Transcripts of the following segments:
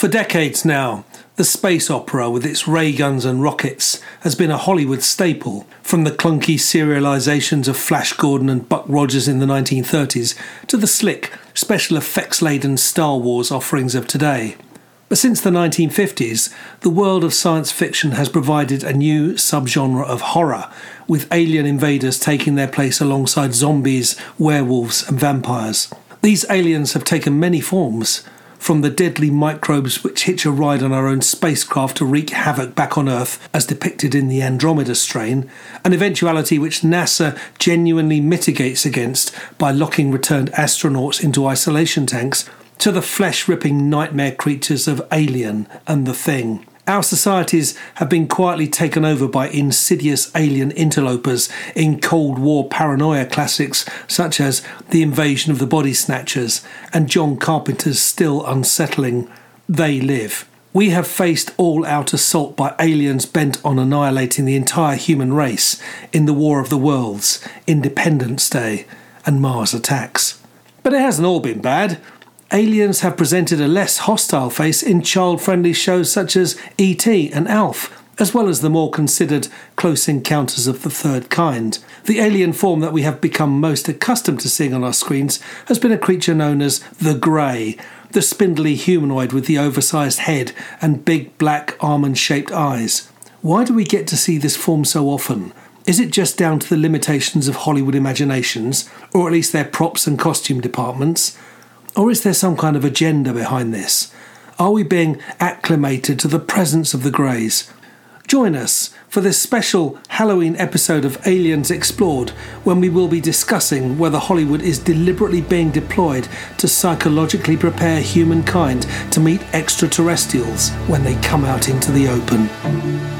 For decades now, the space opera with its ray guns and rockets has been a Hollywood staple, from the clunky serializations of Flash Gordon and Buck Rogers in the 1930s to the slick, special effects laden Star Wars offerings of today. But since the 1950s, the world of science fiction has provided a new subgenre of horror, with alien invaders taking their place alongside zombies, werewolves, and vampires. These aliens have taken many forms from the deadly microbes which hitch a ride on our own spacecraft to wreak havoc back on Earth, as depicted in the Andromeda strain, an eventuality which NASA genuinely mitigates against by locking returned astronauts into isolation tanks, to the flesh ripping nightmare creatures of Alien and The Thing. Our societies have been quietly taken over by insidious alien interlopers in Cold War paranoia classics such as The Invasion of the Body Snatchers and John Carpenter's still unsettling They Live. We have faced all out assault by aliens bent on annihilating the entire human race in the War of the Worlds, Independence Day, and Mars Attacks. But it hasn't all been bad aliens have presented a less hostile face in child friendly shows such as E.T. and Alf, as well as the more considered Close Encounters of the Third Kind. The alien form that we have become most accustomed to seeing on our screens has been a creature known as the Grey, the spindly humanoid with the oversized head and big black almond shaped eyes. Why do we get to see this form so often? Is it just down to the limitations of Hollywood imaginations, or at least their props and costume departments? Or is there some kind of agenda behind this? Are we being acclimated to the presence of the Greys? Join us for this special Halloween episode of Aliens Explored when we will be discussing whether Hollywood is deliberately being deployed to psychologically prepare humankind to meet extraterrestrials when they come out into the open.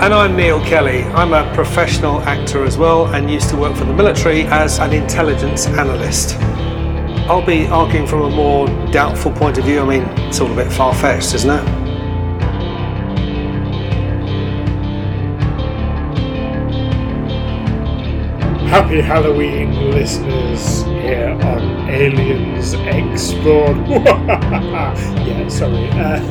And I'm Neil Kelly. I'm a professional actor as well and used to work for the military as an intelligence analyst. I'll be arguing from a more doubtful point of view. I mean, it's all a bit far fetched, isn't it? Happy Halloween, listeners, here on Aliens Explored. yeah, sorry. Uh,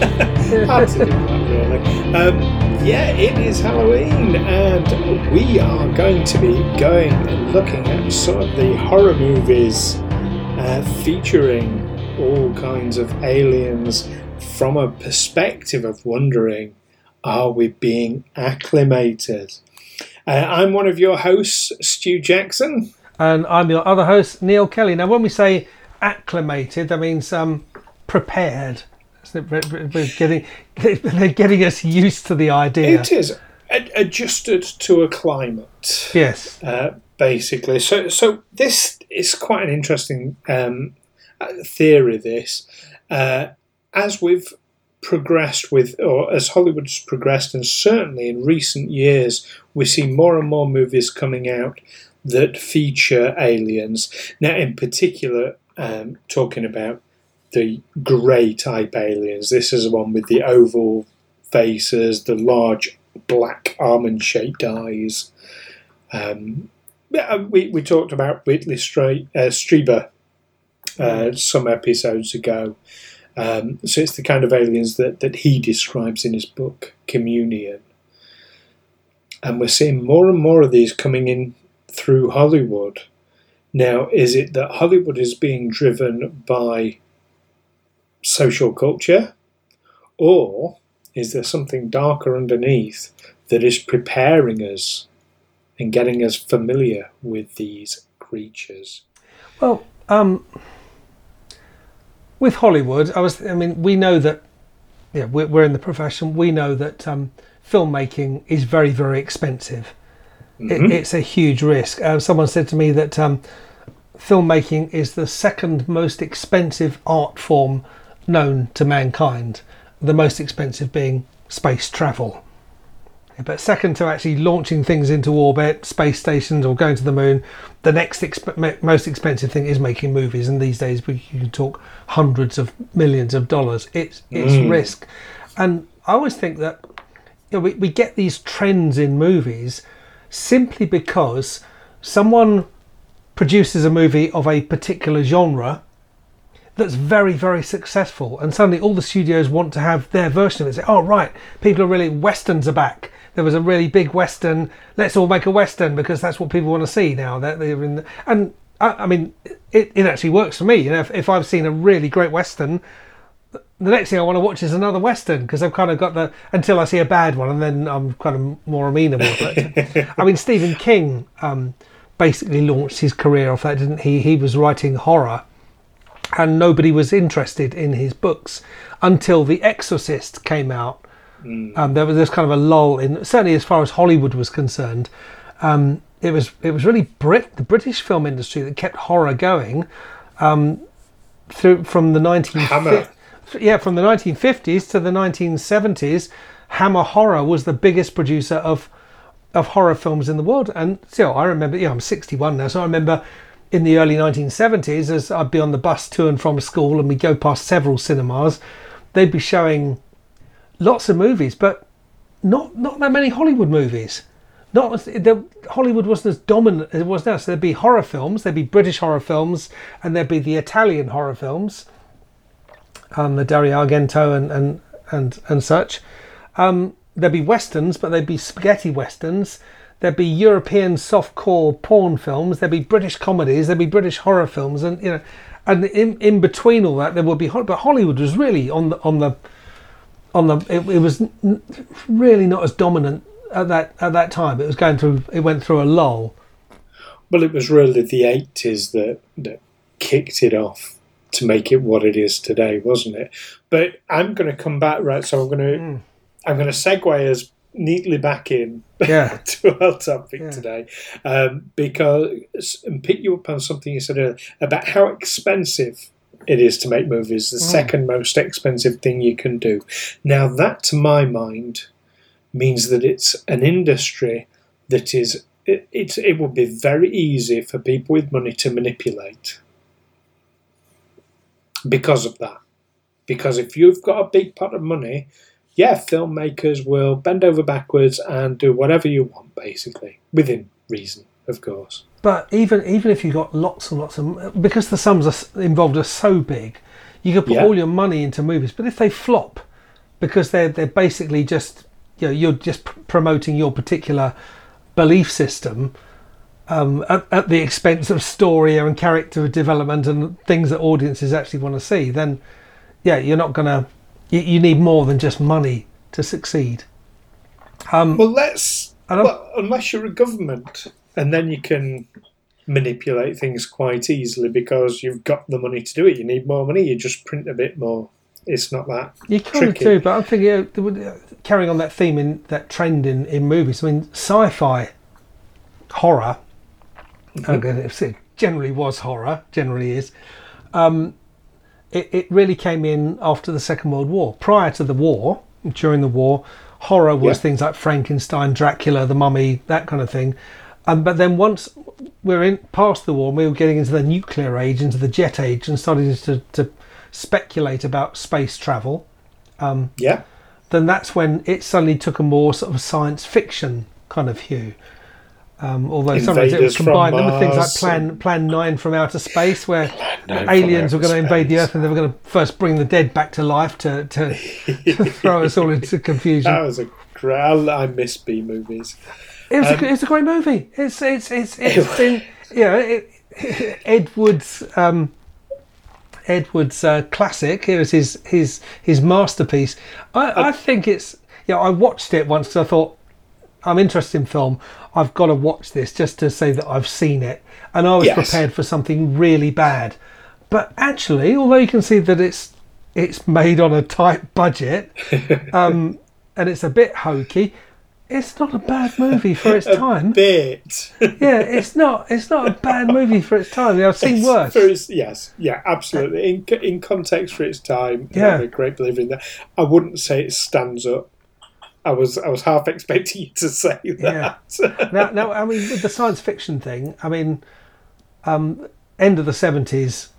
had really. Um, yeah, it is Halloween, and we are going to be going and looking at some of the horror movies uh, featuring all kinds of aliens from a perspective of wondering are we being acclimated? Uh, I'm one of your hosts, Stu Jackson. And I'm your other host, Neil Kelly. Now, when we say acclimated, that means um, prepared. We're getting, they're getting us used to the idea. It is adjusted to a climate. Yes. Uh, basically. So, so this is quite an interesting um, theory. This, uh, as we've progressed with, or as Hollywood's progressed, and certainly in recent years, we see more and more movies coming out that feature aliens. Now, in particular, um, talking about the grey type aliens. This is the one with the oval faces, the large black almond shaped eyes. Um, we, we talked about Whitley Stra- uh, Strieber uh, some episodes ago. Um, so it's the kind of aliens that, that he describes in his book, Communion. And we're seeing more and more of these coming in through Hollywood. Now, is it that Hollywood is being driven by social culture? Or is there something darker underneath that is preparing us and getting us familiar with these creatures? Well, um, with Hollywood, I was. I mean, we know that. Yeah, we're, we're in the profession. We know that um, filmmaking is very, very expensive. Mm-hmm. It, it's a huge risk. Uh, someone said to me that um, filmmaking is the second most expensive art form known to mankind. The most expensive being space travel. But second to actually launching things into orbit, space stations, or going to the moon, the next exp- most expensive thing is making movies. And these days, we can talk hundreds of millions of dollars. It's it's Mm. risk, and I always think that you know, we we get these trends in movies simply because someone produces a movie of a particular genre that's very, very successful, and suddenly all the studios want to have their version of it. Say, oh, right, people are really westerns are back. There was a really big western. Let's all make a western because that's what people want to see now. That they're in, the, and I, I mean, it, it actually works for me. You know, if, if I've seen a really great western, the next thing I want to watch is another western because I've kind of got the until I see a bad one, and then I'm kind of more amenable. But I mean, Stephen King um, basically launched his career off that, didn't he? He was writing horror, and nobody was interested in his books until The Exorcist came out. Um, there was this kind of a lull in certainly as far as Hollywood was concerned. Um, it was it was really Brit the British film industry that kept horror going um, through from the 19 yeah from the 1950s to the 1970s. Hammer Horror was the biggest producer of of horror films in the world, and still I remember. Yeah, I'm 61 now, so I remember in the early 1970s as I'd be on the bus to and from school, and we'd go past several cinemas. They'd be showing lots of movies, but not not that many Hollywood movies. Not the, Hollywood wasn't as dominant as it was now. So there'd be horror films, there'd be British horror films, and there'd be the Italian horror films, um, the Dario Argento and and and, and such. Um, there'd be westerns, but they'd be spaghetti westerns. There'd be European softcore porn films. There'd be British comedies. There'd be British horror films, and you know, and in in between all that, there would be. But Hollywood was really on the on the on the. It, it was really not as dominant at that at that time. It was going through. It went through a lull. Well, it was really the 80s that, that kicked it off to make it what it is today, wasn't it? But I'm going to come back, right? So I'm going to Mm. I'm going to segue us neatly back in Yeah. to our topic Yeah. today, um, because and pick you up on something you said earlier about how expensive it is to make movies. The Mm. second most expensive thing you can do. Now that, to my mind, means that it's an industry that is it, it's it would be very easy for people with money to manipulate because of that. Because if you've got a big pot of money, yeah, filmmakers will bend over backwards and do whatever you want, basically, within reason, of course. But even even if you got lots and lots of because the sums are, involved are so big, you could put Yeah. all your money into movies. But if they flop, because they're they're basically just you know you're just pr- promoting your particular belief system um, at, at the expense of story and character development and things that audiences actually want to see, then yeah, you're not gonna. You, you need more than just money to succeed. Um, Well, let's. Well, unless you're a government, and then you can manipulate things quite easily because you've got the money to do it. You need more money. You just print a bit more. It's not that. You kind of do, but I'm thinking uh, carrying on that theme in that trend in, in movies. I mean, sci-fi horror. it generally was horror, generally is. Um, it, it really came in after the Second World War. Prior to the war, during the war, horror was Yeah. things like Frankenstein, Dracula, the Mummy, that kind of thing. Um, but then once we're in past the war, we were getting into the nuclear age, into the jet age, and starting to, to speculate about space travel Yeah. then that's when it suddenly took a more sort of science fiction kind of hue. Um, although sometimes it was combined with things like Plan Plan Nine from Outer Space, where aliens were going to invade the. Earth and they were going to first bring the dead back to life to, to, to throw us all into confusion. That was a great. I, I miss B movies. It was, Um, a, it's a great movie. It's it's it's It it's been you know it, Ed Wood's um, Ed Wood's uh, classic. It was his his his masterpiece. I, I think it's yeah. I watched it once. 'cause I thought I'm interested in film, I've got to watch this just to say that I've seen it, and I was Yes. prepared for something really bad. But actually, although you can see that it's it's made on a tight budget, um, and it's a bit hokey, it's not a bad movie for its time. Bit. Yeah, it's not. It's not a bad movie for its time. I've seen worse. For its, yes, yeah, absolutely. In in context for its time, Yeah. I'm a great believer in that. I wouldn't say it stands up. I was I was half expecting you to say that. now, now, I mean, with the science fiction thing, I mean, um, end of the seventies,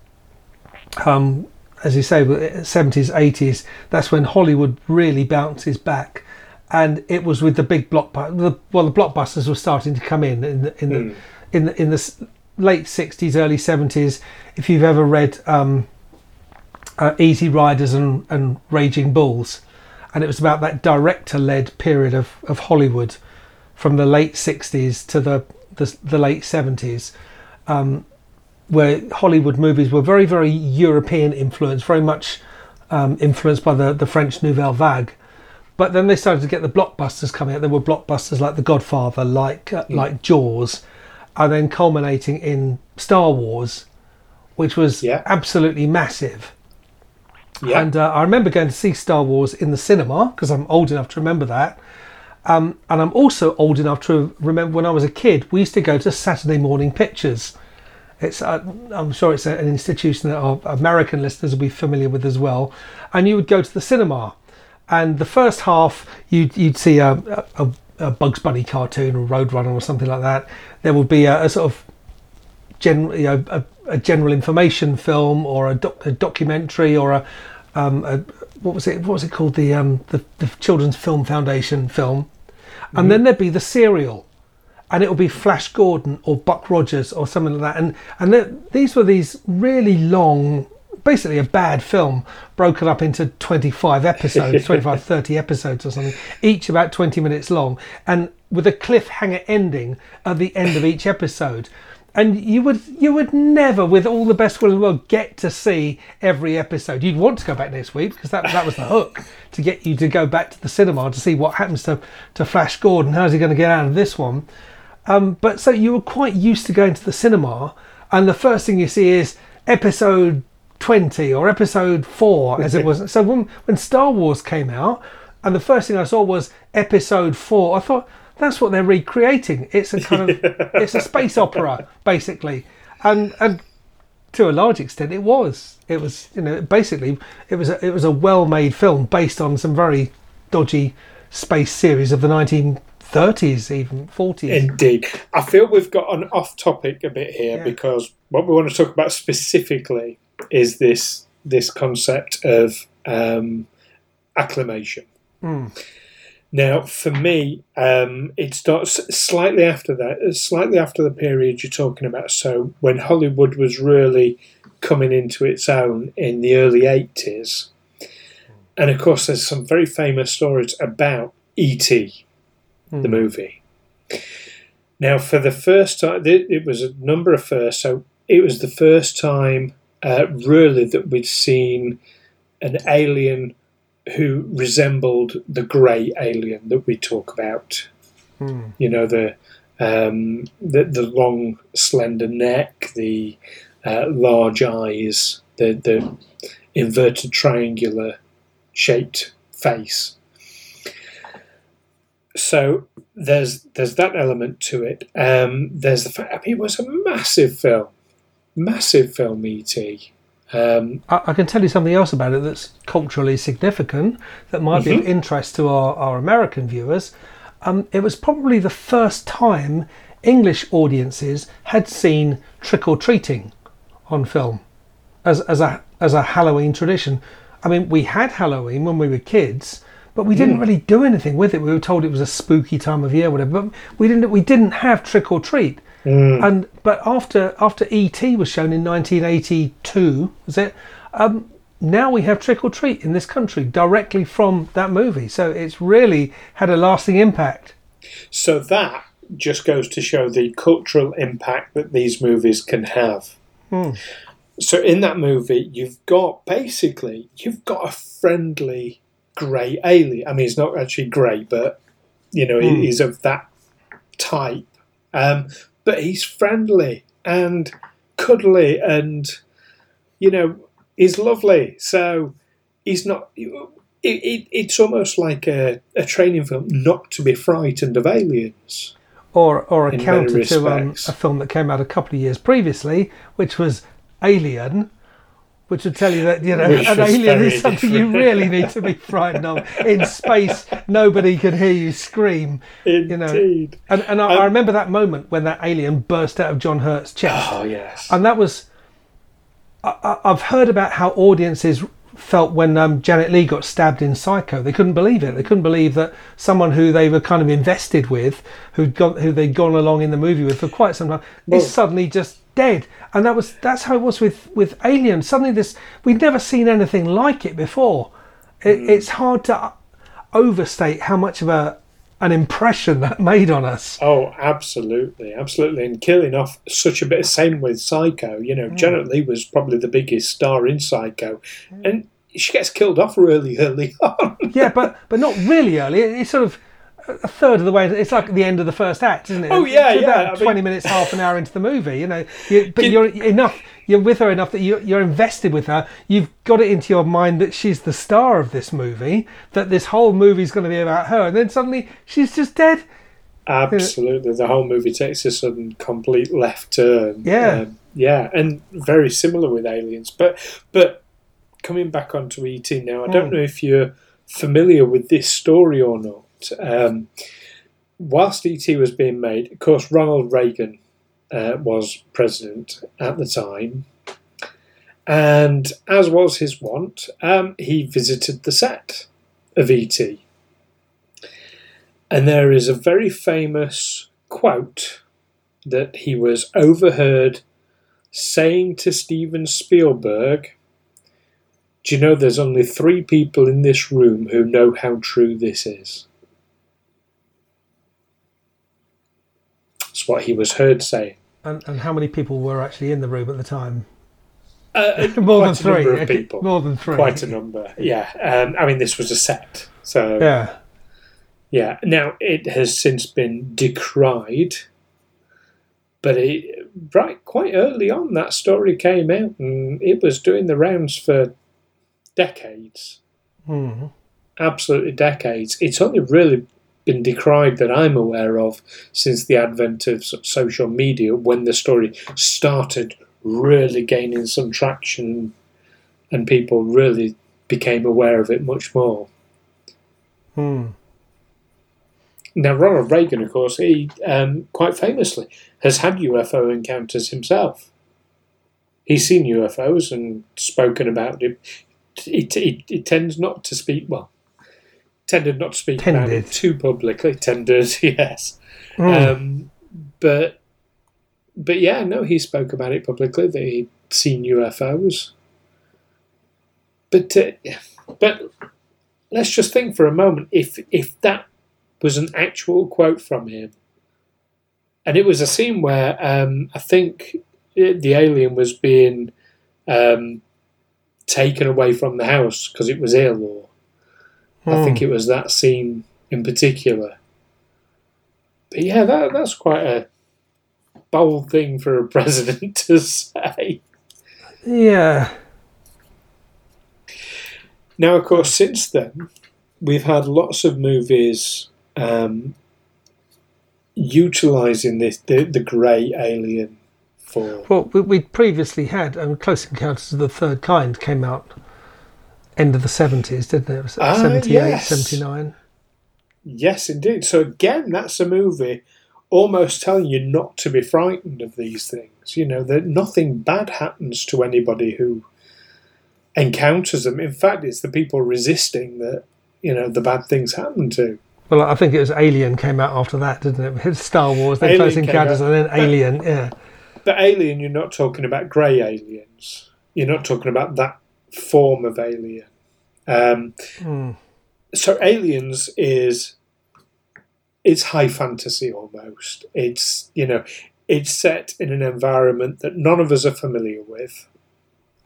um, as you say, seventies, eighties. That's when Hollywood really bounces back, and it was with the big blockbuster. Well, the blockbusters were starting to come in in the in the in the, in the late sixties, early seventies. If you've ever read um, uh, Easy Riders and, and Raging Bulls, and it was about that director-led period of, of Hollywood from the late 60s to the the, the late 70s um, where Hollywood movies were very very European influenced very much um, influenced by the, the French Nouvelle Vague. But then they started to get the blockbusters coming out. There were blockbusters like The Godfather like uh, like Jaws and then culminating in Star Wars which was Yeah. absolutely massive yeah, and uh, I remember going to see Star Wars in the cinema because I'm old enough to remember that. Um, and I'm also old enough to remember when I was a kid, we used to go to Saturday morning pictures. It's, uh, I'm sure it's an institution that our American listeners will be familiar with as well. And you would go to the cinema, and the first half you'd, you'd see a, a, a Bugs Bunny cartoon or Roadrunner or something like that. There would be a, a sort of general, you know, a, a general information film or a, doc, a documentary or a, um, a what was it? What was it called? The um, the, the Children's Film Foundation film, and then there'd be the serial, and it would be Flash Gordon or Buck Rogers or something like that. And and th- these were these really long, basically a bad film broken up into 25 episodes, 25, 30 episodes or something, each about 20 minutes long, and with a cliffhanger ending at the end of each episode. And you would you would never, with all the best will in the world, get to see every episode. You'd want to go back next week because that that was the hook to get you to go back to the cinema to see what happens to to Flash Gordon. How's he going to get out of this one? Um, but so you were quite used to going to the cinema, and the first thing you see is episode 20 or episode 4, as it was. So when, when Star Wars came out, and the first thing I saw was episode 4, I thought, that's what they're recreating. It's a kind of, it's a space opera, basically. And, and to a large extent, it was. It was, you know, basically, it was a, it was a well-made film based on some very dodgy space series of the 1930s, even 40s. Indeed. I feel we've got an off topic a bit here Yeah. because what we want to talk about specifically is this this concept of um, acclamation. Mm. Now, for me, um, it starts slightly after that, slightly after the period you're talking about. So, when Hollywood was really coming into its own in the early 80s. And of course, there's some very famous stories about E.T., the movie. Now, for the first time, it was a number of firsts. So, it was the first time, uh, really, that we'd seen an alien who resembled the grey alien that we talk about. Hmm. You know, the um, the, the long, slender neck, the uh, large eyes, the, the inverted triangular shaped face. So there's there's that element to it. Um, there's the fact. I mean, it was a massive film, massive film. E.T. Um, I, I can tell you something else about it that's culturally significant that might be of interest to our, our American viewers. Um, it was probably the first time English audiences had seen trick or treating on film as, as a as a Halloween tradition. I mean, we had Halloween when we were kids, but we didn't really do anything with it. We were told it was a spooky time of year, whatever. But we didn't we didn't have trick or treat. And but after after ET was shown in 1982, was it? Um, now we have trick or treat in this country directly from that movie. So it's really had a lasting impact. so that just goes to show the cultural impact that these movies can have. So in that movie, you've got basically you've got a friendly grey alien. I mean, it's not actually grey, but You know, Mm. he's of that type. Um, but he's friendly and cuddly and, you know, he's lovely. So he's not. It, it, it's almost like a, a training film not to be frightened of aliens. Or, or a counter to um, a film that came out a couple of years previously, which was Alien, which would tell you that you know an alien is something you really need to be frightened of. In space, nobody can hear you scream. Indeed. know, And, and I, I Um, remember that moment when that alien burst out of John Hurt's chest. Oh, yes. and that was I, I- I've heard about how audiences felt when um, Janet Leigh got stabbed in Psycho. They couldn't believe it. They couldn't believe that someone who they were kind of invested with, who'd gone, who they'd gone along in the movie with for quite some time, Well- is suddenly just dead. And that was that's how it was with with Alien. Suddenly, this we'd never seen anything like it before. It, Hmm. It's hard to overstate how much of a an impression that made on us. Oh, absolutely, absolutely, and killing off such a bit. Of same with Psycho. You know, Janet Leigh was probably the biggest star in Psycho, and she gets killed off really early on. yeah, but but not really early. It's sort of a third of the way. It's like the end of the first act, isn't it? Oh, yeah, It's yeah, about I mean- Twenty minutes, half an hour into the movie, you know. You, but you're enough. You're with her enough that you're, you're invested with her. You've got it into your mind that she's the star of this movie. That this whole movie's going to be about her, and then suddenly she's just dead. Absolutely, the whole movie takes a sudden complete left turn. Yeah. Um, yeah, and very similar with Aliens. But but coming back onto ET now, I don't Hmm. know if you're familiar with this story or not. Um, whilst ET was being made, of course, Ronald Reagan uh, was president at the time. And as was his wont, um, he visited the set of ET. And there is a very famous quote that he was overheard saying to Steven Spielberg Do you know there's only three people in this room who know how true this is? That's what he was heard saying. And, and how many people were actually in the room at the time? Uh, More than three. number of people. More than three. Quite a number, yeah. Um, I mean, this was a set, so Yeah. Yeah. Now it has since been decried, but it, right quite early on that story came out, and it was doing the rounds for decades, Hmm. absolutely decades. It's only really been decried that I'm aware of since the advent of social media, when the story started really gaining some traction, and people really became aware of it much more. Hmm. Now, Ronald Reagan, of course, he um, quite famously has had UFO encounters himself. He's seen UFOs and spoken about it. He, he, he tends not to speak, well, tended not to speak about it too publicly. Tended, yes. Hmm. Um, but, but yeah, no, he spoke about it publicly that he'd seen UFOs. But, uh, but let's just think for a moment if if that was an actual quote from him, and it was a scene where um, I think the alien was being um, taken away from the house because it was ill, or I Hmm. think it was that scene in particular. But yeah, that that's quite a bold thing for a president to say. Yeah. Now, of course, since then, we've had lots of movies um, utilizing this the, the grey alien for. Well, we, we'd previously had um, Close Encounters of the Third Kind came out end of the 70s, didn't it? It Ah, 78, yes. 79. Yes, indeed. So again, that's a movie almost telling you not to be frightened of these things. You know that nothing bad happens to anybody who encounters them. In fact, it's the people resisting that you know the bad things happen to. Well, I think it was Alien came out after that, didn't it? Star Wars, then Alien Close Encounters, and then Alien. Yeah. But alien, you're not talking about grey aliens. You're not talking about that form of alien. Um, Hmm. so aliens is it's high fantasy almost. It's you know it's set in an environment that none of us are familiar with,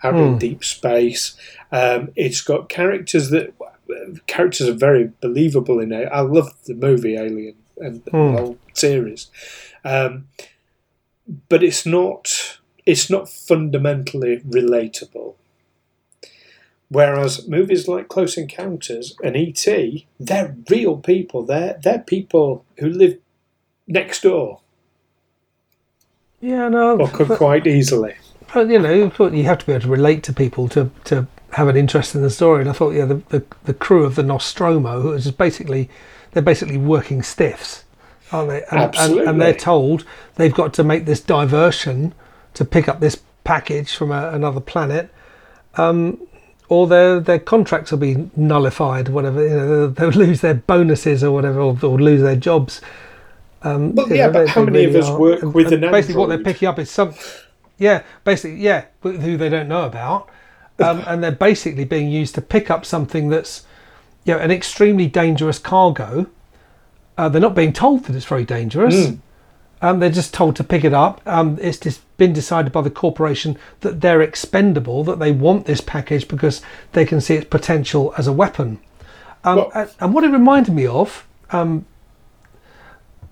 out in Hmm. deep space. Um, it's got characters that characters are very believable in it. I love the movie Alien and the Hmm. whole series, um, but it's not it's not fundamentally relatable. Whereas movies like Close Encounters and E.T., they're real people. They're they're people who live next door Yeah, no. or could but- quite easily. But you know, you have to be able to relate to people to to have an interest in the story. And I thought, yeah, the the, the crew of the Nostromo, who is basically they're basically working stiffs, aren't they? And, and, and they're told they've got to make this diversion to pick up this package from a, another planet. Um, or their their contracts will be nullified, whatever. You know, they'll, they'll lose their bonuses or whatever, or, or lose their jobs. Um, Well, yeah, know, but how many of us are. work And- with and an Basically, what they're picking up is some, yeah, basically, yeah, who they don't know about, um, and they're basically being used to pick up something that's, you know, an extremely dangerous cargo. Uh, they're not being told that it's very dangerous. Mm. Um, they're just told to pick it up. Um, it's just been decided by the corporation that they're expendable, that they want this package because they can see its potential as a weapon. Um, Well- and, and what it reminded me of, um,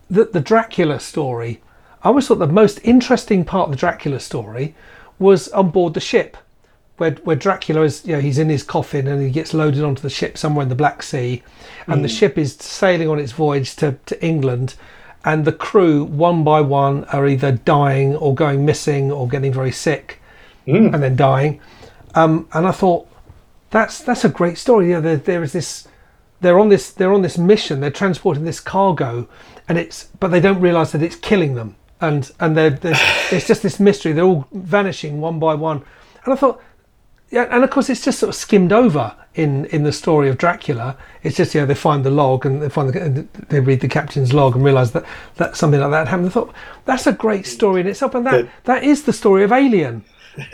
the, the Dracula story, I always thought the most interesting part of the Dracula story was on board the ship. Where, where Dracula is, you know, he's in his coffin and he gets loaded onto the ship somewhere in the Black Sea, and the ship is sailing on its voyage to, to England, and the crew, one by one, are either dying or going missing or getting very sick, and then dying. Um, and I thought, that's that's a great story. Yeah, there, there is this. They're on this. They're on this mission. They're transporting this cargo, and it's. But they don't realise that it's killing them. And and they're, they're it's just this mystery. They're all vanishing one by one. And I thought, yeah. And of course, it's just sort of skimmed over in in the story of Dracula. It's just you know they find the log and they find the, they read the captain's log and realise that that something like that happened. I thought that's a great story in itself, and that that is the story of Alien.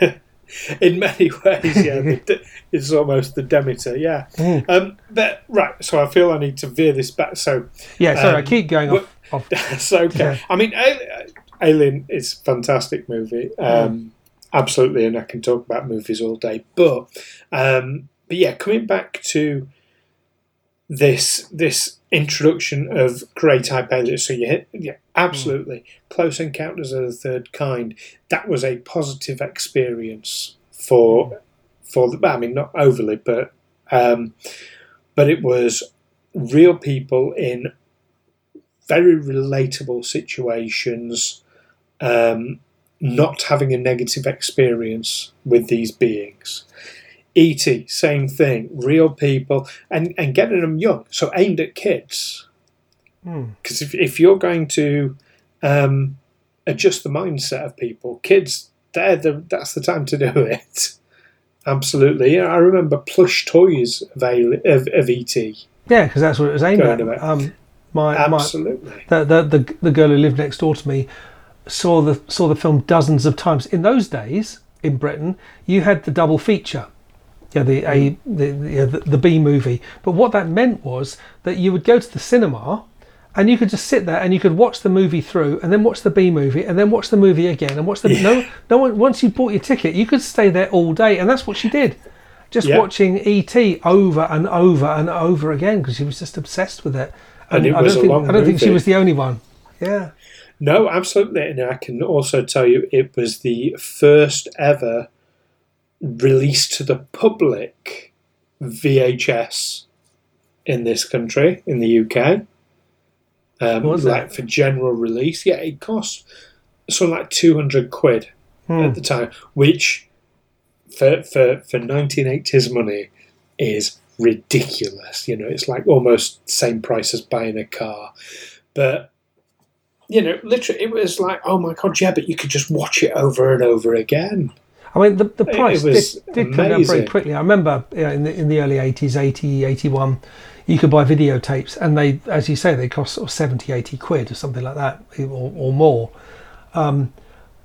in many ways, yeah, the it's almost the Demeter, yeah. Mm. Um, but right, so I feel I need to veer this back. So Yeah. Sorry, I Um, keep going off. off that's okay. Yeah. I mean, Alien is a fantastic movie, um, absolutely, and I can talk about movies all day. But, um, but yeah, coming back to this this introduction of great type aliens. So you hit, yeah, absolutely. Close Encounters of the Third Kind. That was a positive experience for for the. I mean, not overly, but um, but it was real people in very relatable situations, um, not having a negative experience with these beings. E.T., same thing, real people, and, and getting them young, so aimed at kids. Hmm. Because if, if you're going to um, adjust the mindset of people, kids, they're the, that's the time to do it. Absolutely. Yeah, I remember plush toys of, A- of, of E.T. Yeah, because that's what it was aimed at. Um, my, my Absolutely. the, the the the girl who lived next door to me saw the saw the film dozens of times. In those days in Britain, you had the double feature, yeah, the a mm. the the, the, the B movie. But what that meant was that you would go to the cinema. And you could just sit there and you could watch the movie through, and then watch the B movie, and then watch the movie again, and watch the no no one. Once you bought your ticket, you could stay there all day, and that's what she did, just Yeah. watching ET over and over and over again because she was just obsessed with it. And it I don't think, I don't think she was the only one. Yeah. No, absolutely. And I can also tell you it was the first ever release to the public VHS in this country, in the UK. Um, Was like it? for general release. Yeah, it cost something like 200 quid Hmm. at the time, which for, for, for 1980s money is ridiculous. You know, it's like almost same price as buying a car. But you know, literally, it was like, oh my god, yeah, but you could just watch it over and over again. I mean, the, the price did, did come down very quickly. I remember you know, in, the, in the early 80s, 80, 81, you could buy videotapes, and they, as you say, they cost sort of 70, 80 quid or something like that, or, or more. Um,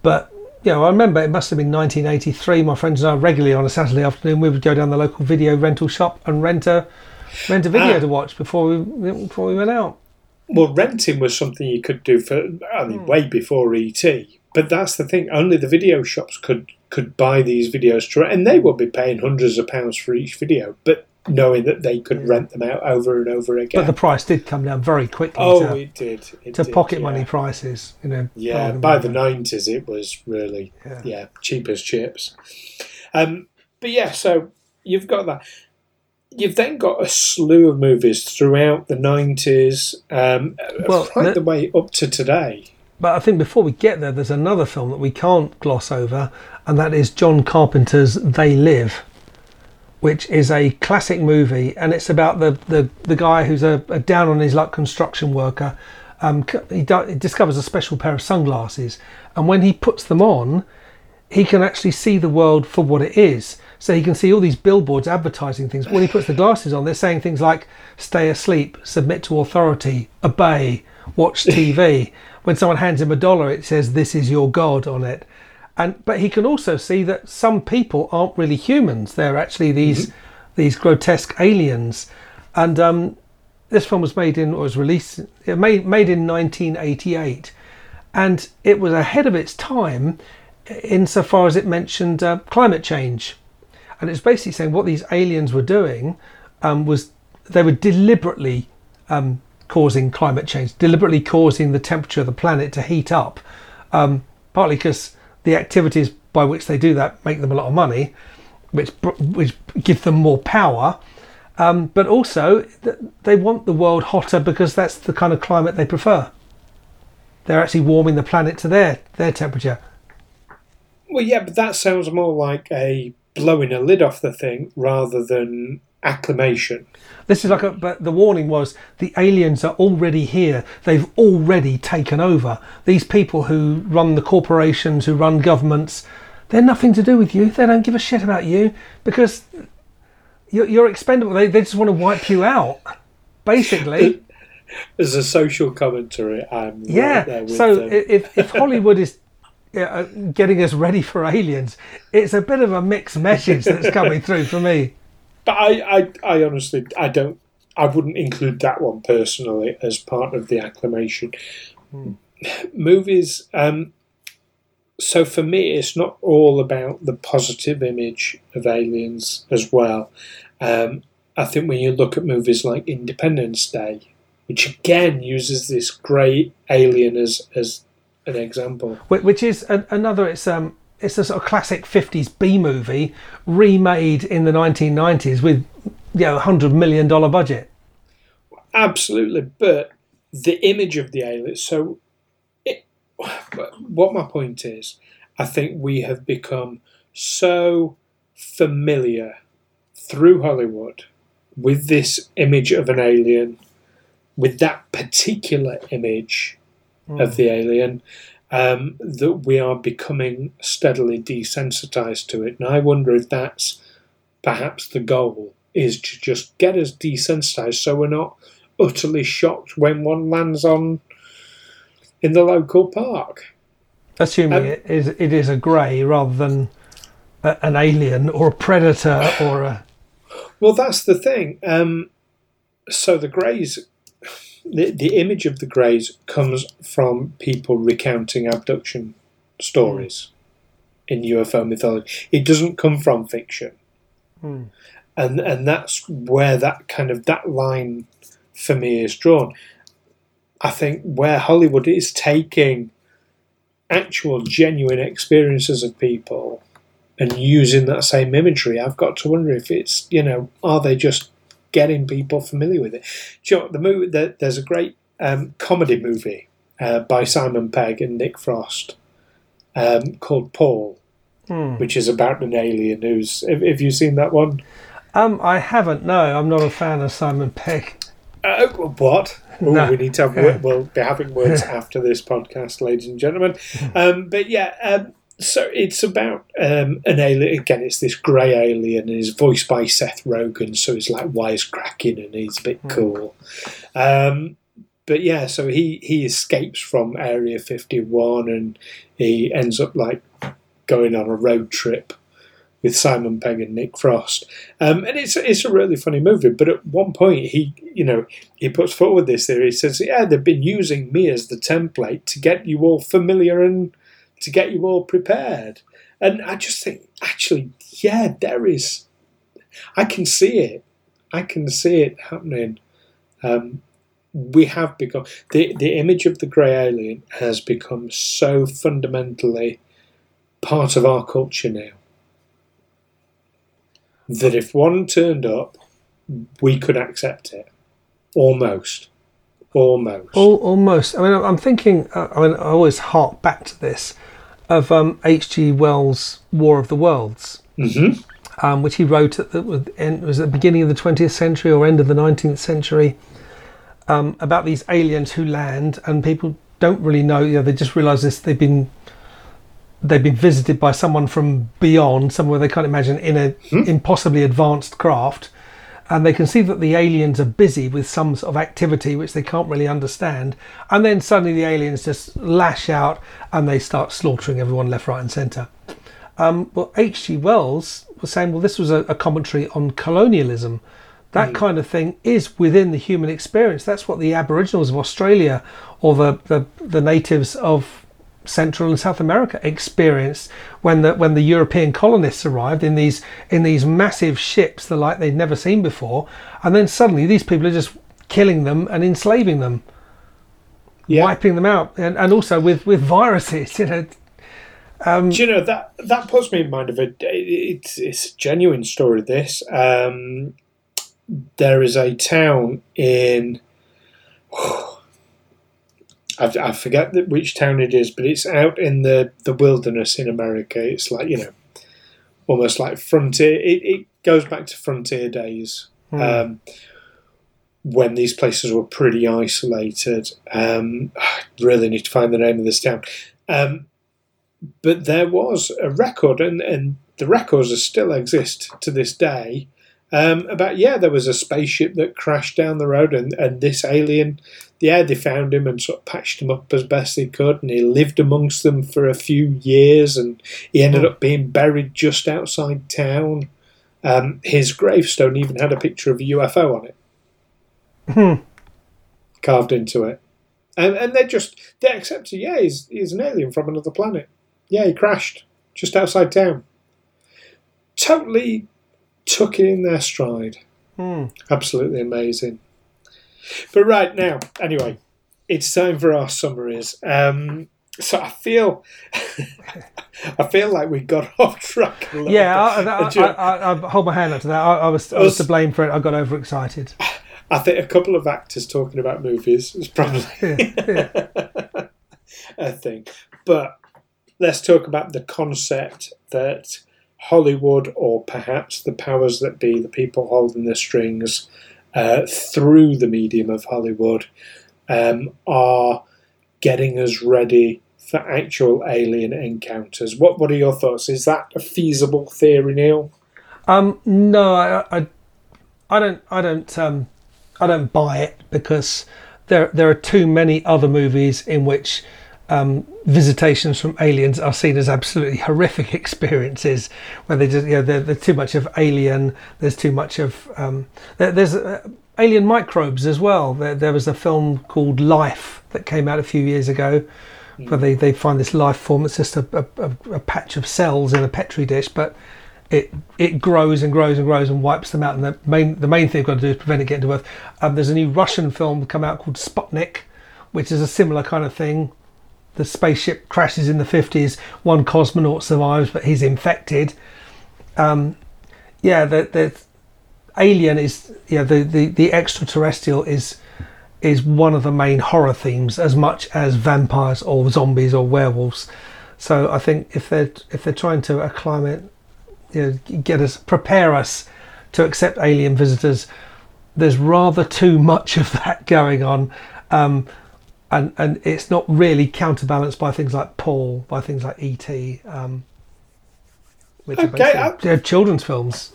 but, you know, I remember it must have been 1983. My friends and I regularly on a Saturday afternoon, we would go down the local video rental shop and rent a, rent a video Ah. to watch before we, before we went out. Well, renting was something you could do for, I mean, way before ET. But that's the thing; only the video shops could could buy these videos to rent, and they would be paying hundreds of pounds for each video. But knowing that they could rent them out over and over again. But the price did come down very quickly oh, to, it did. It to did, pocket yeah. money prices. You know. Yeah, by the nineties, it was really Yeah. yeah. cheap as chips. Um, but yeah, so you've got that. You've then got a slew of movies throughout the nineties, um, Well, right the- the way up to today. But I think before we get there, there's another film that we can't gloss over, and that is John Carpenter's They Live, which is a classic movie, and it's about the the, the guy who's a, a down on his luck construction worker. Um, he, do, he discovers a special pair of sunglasses, and when he puts them on, he can actually see the world for what it is. So he can see all these billboards advertising things. When he puts the glasses on, they're saying things like "Stay asleep," "Submit to authority," "Obey," "Watch TV." when someone hands him a dollar, it says "This is your God" on it. And but he can also see that some people aren't really humans; they're actually these these grotesque aliens. And um, this film was made in or was released it made made in 1988 and it was ahead of its time insofar as it mentioned uh, climate change and it's basically saying what these aliens were doing um, was they were deliberately um, causing climate change deliberately causing the temperature of the planet to heat up um, partly because the activities by which they do that make them a lot of money which which give them more power um, but also they want the world hotter because that's the kind of climate they prefer. They're actually warming the planet to their their temperature. Well, yeah, but that sounds more like a blowing a lid off the thing rather than acclamation. This is like a but the warning was the aliens are already here. They've already taken over. These people who run the corporations, who run governments, they're nothing to do with you. They don't give a shit about you because you're, you're expendable. They, they just want to wipe you out, basically. As a social commentary, I'm right Yeah. there with so them. if if Hollywood is uh, getting us ready for aliens, it's a bit of a mixed message that's coming through for me. But I, I, I honestly, I don't, I wouldn't include that one personally as part of the acclamation. Movies. Um, so for me, it's not all about the positive image of aliens as well. Um, I think when you look at movies like Independence Day, which again uses this great alien as as an example. Wh- Which is an, another. It's um. It's a sort of classic '50s B movie remade in the 1990s with, you know, hundred million dollar budget. Absolutely, but the image of the alien. So, it, what my point is, I think we have become so familiar through Hollywood with this image of an alien, with that particular image of the alien, um, that we are becoming steadily desensitized to it. And I wonder if that's perhaps the goal is to just get us desensitized so we're not utterly shocked when one lands on in the local park. Assuming Um, it is it is a grey rather than a, an alien or a predator or a. Well, that's the thing. Um, so the Greys, the, the image of the Greys comes from people recounting abduction stories in UFO mythology. It doesn't come from fiction, Hmm. and and that's where that kind of that line for me is drawn. I think where Hollywood is taking actual genuine experiences of people and using that same imagery, I've got to wonder if it's you know are they just getting people familiar with it? Do you know, what, the movie there, there's a great um, comedy movie uh, by Simon Pegg and Nick Frost um, called Paul, Hmm. which is about an alien who's. Have, have you seen that one? Um, I haven't. No, I'm not a fan of Simon Pegg. Uh, what? Ooh, No. We need to have. We'll be having words after this podcast, ladies and gentlemen. Um, but yeah, um, so it's about um, an alien. Again, it's this grey alien, and he's voiced by Seth Rogen, so he's like wisecracking and he's a bit cool. Um, but yeah, so he he escapes from Area Fifty One, and he ends up like going on a road trip with Simon Pegg and Nick Frost. Um, and it's it's a really funny movie. But at one point, he you know he puts forward this theory. He says, "Yeah, they've been using me as the template to get you all familiar and to get you all prepared." And I just think, actually, yeah, there is. I can see it. I can see it happening. Um, we have become the the image of the grey alien has become so fundamentally part of our culture now that if one turned up, we could accept it almost, almost. Al- almost. I mean, I'm thinking. I mean, I always hark back to this of um, H.G. Wells' War of the Worlds, hmm um, which he wrote at the was at the beginning of the 20th century or end of the 19th century, um, about these aliens who land and people don't really know. You know, they just realise this. They've been they've been visited by someone from beyond, somewhere they can't imagine, in a impossibly advanced craft. And they can see that the aliens are busy with some sort of activity which they can't really understand. And then suddenly the aliens just lash out and they start slaughtering everyone left, right, and centre. Um, well, H.G. Wells was saying, well, this was a, a commentary on colonialism. That kind of thing is within the human experience. That's what the Aboriginals of Australia or the, the, the natives of Central and South America experienced when the when the European colonists arrived in these in these massive ships, the like they'd never seen before, and then suddenly these people are just killing them and enslaving them, Yeah. wiping them out, and, and also with with viruses. You know, um, Do you know that that puts me in mind of it? It's it's a genuine story. This um, there is a town in I, I forget which town it is, but it's out in the the wilderness in America. It's like you know, almost like frontier. It, it goes back to frontier days. Um, when these places were pretty isolated, um, I really need to find the name of this town. Um, but there was a record, and, and the records still exist to this day. Um, about yeah, there was a spaceship that crashed down the road, and, and this alien, yeah, they found him and sort of patched him up as best they could, and he lived amongst them for a few years, and he ended up being buried just outside town. Um, his gravestone even had a picture of a UFO on it, carved into it, and and they just they accepted, yeah, he's he's an alien from another planet. Yeah, he crashed just outside town. Totally took it in their stride. hmm. Absolutely amazing. But right now, anyway, it's time for our summaries. Um, so I feel, I feel like we got off track. A little yeah, bit. I, I, I, I, I hold my hand up to that. I, I was I was to blame for it. I got overexcited. I think a couple of actors talking about movies is probably a thing. But let's talk about the concept that Hollywood, or perhaps the powers that be, the people holding the strings uh, through the medium of Hollywood, um, are getting us ready for actual alien encounters. What What are your thoughts? Is that a feasible theory, Neil? Um, no, I, I, I don't, I don't, um, I don't buy it because there, there are too many other movies in which um, visitations from aliens are seen as absolutely horrific experiences, where they just, you know, there- there's too much of alien, there's too much of, um, there, there's uh, alien microbes as well. There, there was a film called Life that came out a few years ago. Where they, they find this life form, it's just a, a, a, patch of cells in a petri dish, but it it grows and grows and grows and wipes them out. And the main the main thing they've got to do is prevent it getting to Earth. Um, there's a new Russian film come out called Sputnik, which is a similar kind of thing. The spaceship crashes in the 50s. One cosmonaut survives, but he's infected. Um, yeah, the, the alien is yeah the, the, the extraterrestrial is is one of the main horror themes as much as vampires or zombies or werewolves. So I think if they're if they're trying to acclimate you know, get us prepare us to accept alien visitors there's rather too much of that going on um, and and it's not really counterbalanced by things like Paul by things like ET um, which are Okay, basically, I- children's films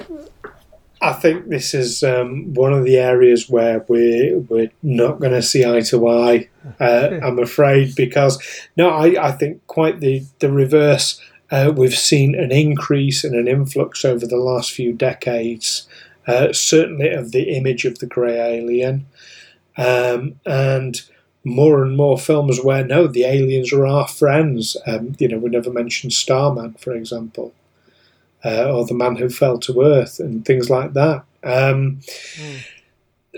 I think this is um, one of the areas where we're we're not going to see eye to eye. Uh, I'm afraid because no, I, I think quite the the reverse. Uh, we've seen an increase and an influx over the last few decades, uh, certainly of the image of the grey alien, um, and more and more films where no, the aliens are our friends. Um, you know, we never mentioned Starman, for example uh, or the man who fell to earth and things like that. Um, mm.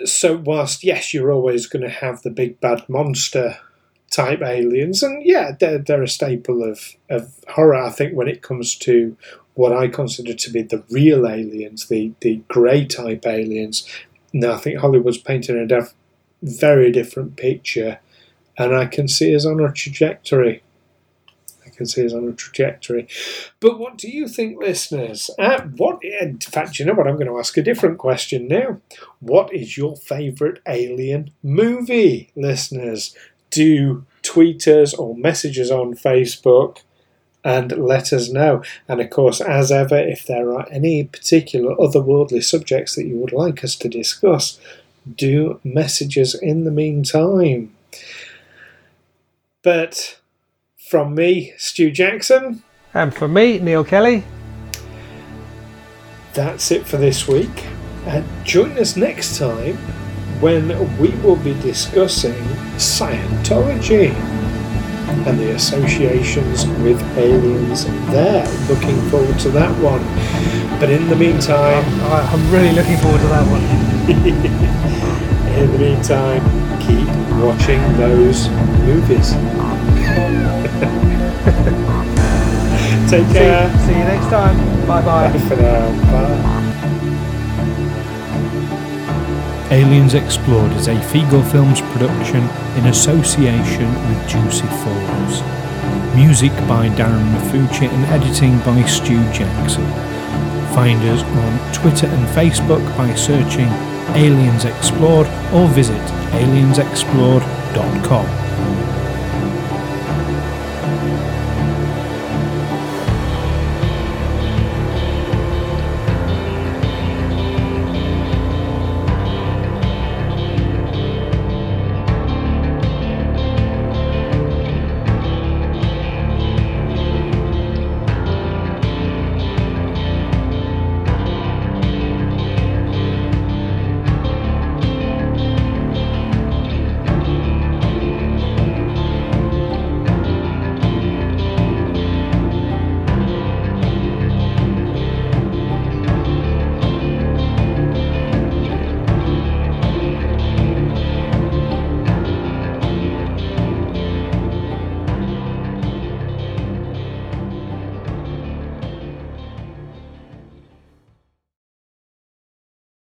So, whilst yes, you're always going to have the big bad monster type aliens, and yeah, they're, they're a staple of, of horror. I think when it comes to what I consider to be the real aliens, the the grey type aliens. Now, I think Hollywood's painting a def- very different picture, and I can see us on a trajectory I can see us on a trajectory. But what do you think, listeners? Uh, what? In fact, you know what? I'm going to ask a different question now. What is your favourite alien movie, listeners? Do tweet us or message us on Facebook and let us know. And of course, as ever, if there are any particular otherworldly subjects that you would like us to discuss, do messages in the meantime. But from me, Stu Jackson. And from me, Neil Kelly. That's it for this week. And join us next time when we will be discussing Scientology and the associations with aliens there. Looking forward to that one. But in the meantime, I'm really looking forward to that one. in the meantime, keep watching those movies. Take care. See, see, you next time. Bye bye. Bye for now. Bye. Aliens Explored is a Figo Films production in association with Juicy Falls. Music by Darren Mafucci and editing by Stu Jackson. Find us on Twitter and Facebook by searching Aliens Explored or visit aliensexplored.com.